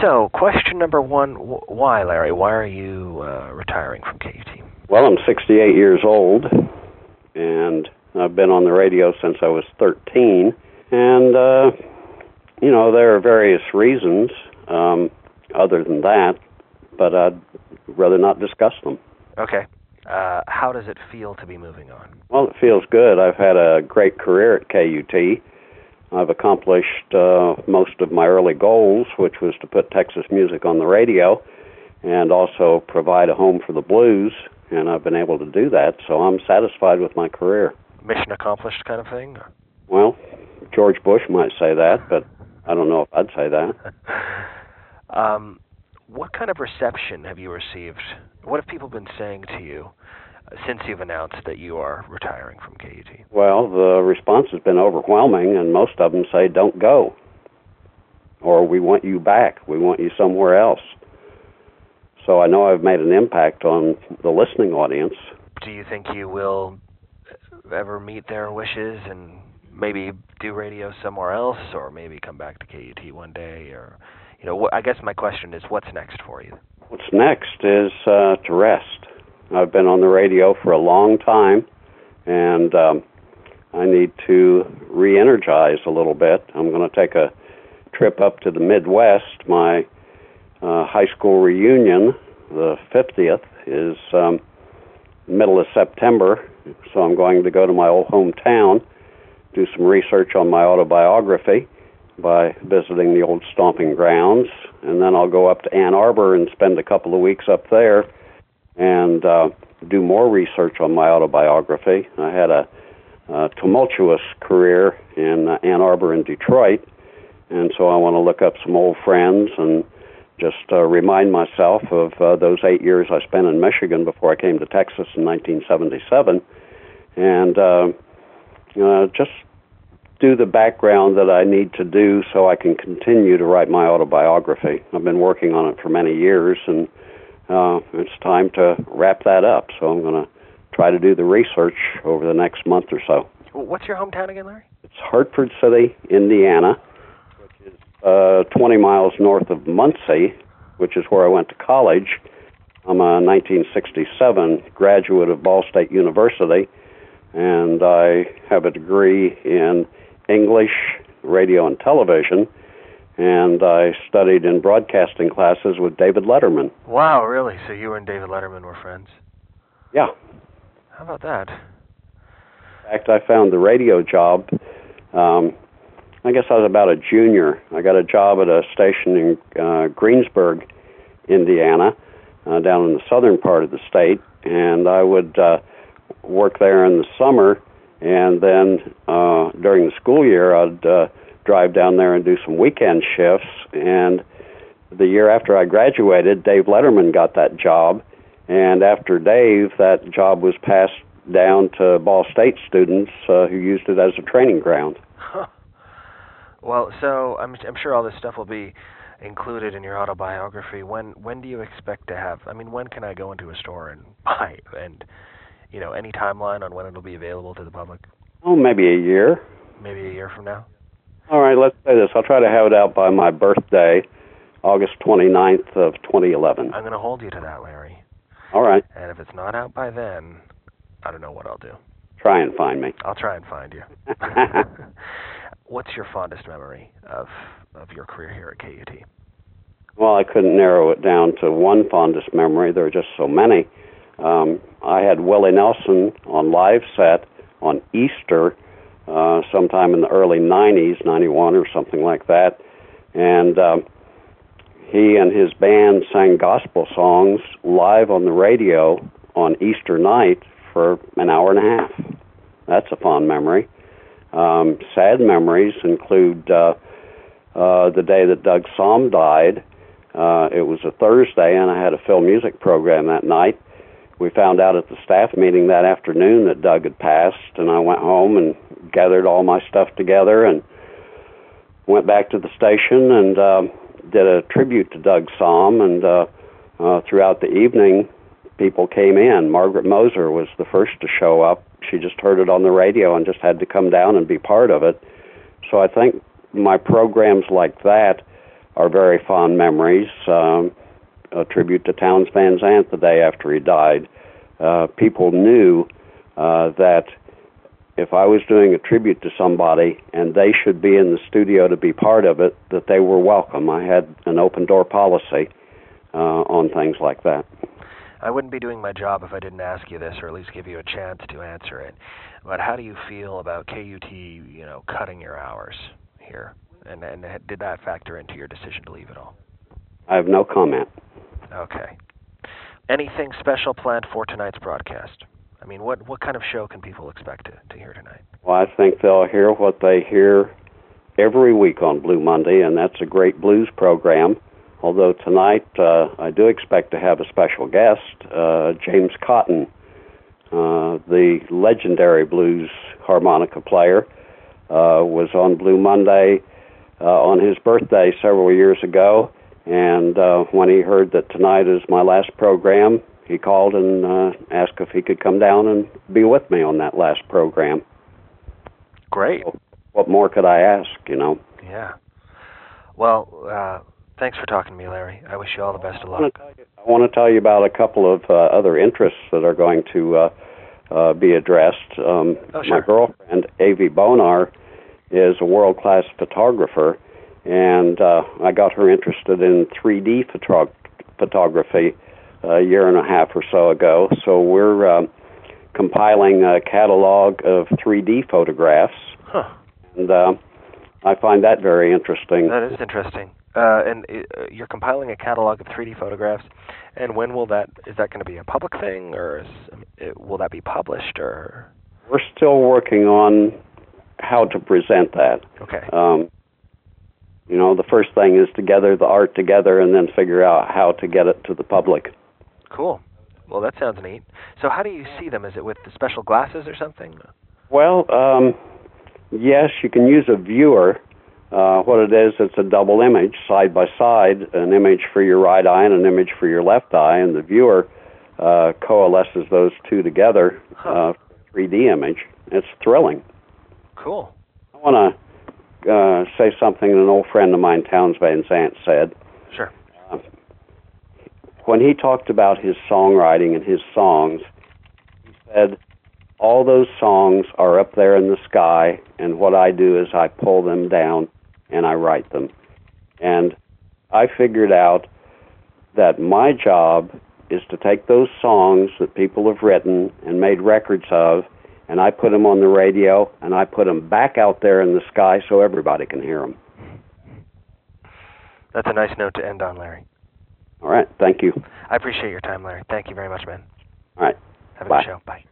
So, question number one: Why, Larry? Why are you uh, retiring from KUT? Well, I'm 68 years old, and I've been on the radio since I was 13. And uh, you know, there are various reasons um, other than that, but I'd rather not discuss them. Okay. Uh, how does it feel to be moving on? Well, it feels good. I've had a great career at KUT. I've accomplished uh, most of my early goals, which was to put Texas music on the radio and also provide a home for the blues, and I've been able to do that, so I'm satisfied with my career. Mission accomplished kind of thing? Well, George Bush might say that, but I don't know if I'd say that. um, what kind of reception have you received? What have people been saying to you since you've announced that you are retiring from KUT? Well, the response has been overwhelming, and most of them say, don't go. Or we want you back. We want you somewhere else. So I know I've made an impact on the listening audience. Do you think you will ever meet their wishes and maybe do radio somewhere else, or maybe come back to KUT one day, or you know, I guess my question is, what's next for you? What's next is uh, to rest. I've been on the radio for a long time, and um, I need to re-energize a little bit. I'm going to take a trip up to the Midwest. My uh, high school reunion, the 50th, is um, middle of September, so I'm going to go to my old hometown, do some research on my autobiography by visiting the old stomping grounds, and then I'll go up to Ann Arbor and spend a couple of weeks up there and uh, do more research on my autobiography. I had a, a tumultuous career in uh, Ann Arbor and Detroit, and so I want to look up some old friends and just uh, remind myself of uh, those eight years I spent in Michigan before I came to Texas in 1977, and uh, uh, just do the background that I need to do so I can continue to write my autobiography. I've been working on it for many years, and uh, it's time to wrap that up. So I'm going to try to do the research over the next month or so. What's your hometown again, Larry? It's Hartford City, Indiana, which is uh, 20 miles north of Muncie, which is where I went to college. I'm a 1967 graduate of Ball State University, and I have a degree in English, radio, and television, and I studied in broadcasting classes with David Letterman. Wow, really? So you and David Letterman were friends? Yeah. How about that? In fact, I found the radio job. Um, I guess I was about a junior. I got a job at a station in uh, Greensburg, Indiana, uh, down in the southern part of the state, and I would uh, work there in the summer and then uh, during the school year, I'd uh, drive down there and do some weekend shifts. And the year after I graduated, Dave Letterman got that job. And after Dave, that job was passed down to Ball State students uh, who used it as a training ground. Huh. Well, so I'm I'm sure all this stuff will be included in your autobiography. When when do you expect to have? I mean, when can I go into a store and buy and you know, any timeline on when it'll be available to the public? Oh, maybe a year. Maybe a year from now. All right, let's say this. I'll try to have it out by my birthday, August 29th of 2011. I'm going to hold you to that, Larry. All right. And if it's not out by then, I don't know what I'll do. Try and find me. I'll try and find you. What's your fondest memory of of your career here at KUT? Well, I couldn't narrow it down to one fondest memory. There are just so many. Um, I had Willie Nelson on live set on Easter uh, sometime in the early 90s, 91 or something like that. And um, he and his band sang gospel songs live on the radio on Easter night for an hour and a half. That's a fond memory. Um, sad memories include uh, uh, the day that Doug Sahm died. Uh, it was a Thursday, and I had a film music program that night we found out at the staff meeting that afternoon that Doug had passed, and I went home and gathered all my stuff together and went back to the station and uh, did a tribute to Doug Sahm. And uh, uh, throughout the evening, people came in. Margaret Moser was the first to show up. She just heard it on the radio and just had to come down and be part of it. So I think my programs like that are very fond memories. Um, a tribute to Townes Van Zandt the day after he died. Uh, people knew uh, that if I was doing a tribute to somebody and they should be in the studio to be part of it, that they were welcome. I had an open door policy uh, on things like that. I wouldn't be doing my job if I didn't ask you this, or at least give you a chance to answer it. But how do you feel about KUT, you know, cutting your hours here, and and did that factor into your decision to leave at all? I have no comment. Okay. Anything special planned for tonight's broadcast? I mean, what what kind of show can people expect to, to hear tonight? Well, I think they'll hear what they hear every week on Blue Monday, and that's a great blues program. Although tonight uh, I do expect to have a special guest, uh, James Cotton, uh, the legendary blues harmonica player, uh, was on Blue Monday uh, on his birthday several years ago. And uh, when he heard that tonight is my last program, he called and uh, asked if he could come down and be with me on that last program. Great. So what more could I ask, you know? Yeah. Well, uh, thanks for talking to me, Larry. I wish you all the best of luck. I want to tell you about a couple of uh, other interests that are going to uh, uh, be addressed. Um, oh, sure. My girlfriend, Avi Bonar, is a world class photographer, and uh, I got her interested in 3D photog- photography a year and a half or so ago. So we're uh, compiling a catalog of 3D photographs, huh. and uh, I find that very interesting. That is interesting. Uh, and uh, you're compiling a catalog of 3D photographs. And when will that? Is that going to be a public thing, or is, it, will that be published, or? We're still working on how to present that. Okay. Um, you know, the first thing is to gather the art together and then figure out how to get it to the public. Cool. Well, that sounds neat. So, how do you see them? Is it with the special glasses or something? Well, um, yes, you can use a viewer. Uh, what it is, it's a double image, side by side, an image for your right eye and an image for your left eye, and the viewer uh, coalesces those two together, huh. uh, 3D image. It's thrilling. Cool. I want to uh, say something an old friend of mine, Townes Van Zandt, said. When he talked about his songwriting and his songs, he said, All those songs are up there in the sky, and what I do is I pull them down and I write them. And I figured out that my job is to take those songs that people have written and made records of, and I put them on the radio, and I put them back out there in the sky so everybody can hear them. That's a nice note to end on, Larry. All right. Thank you. I appreciate your time, Larry. Thank you very much, man. All right. Have a Bye. good show. Bye.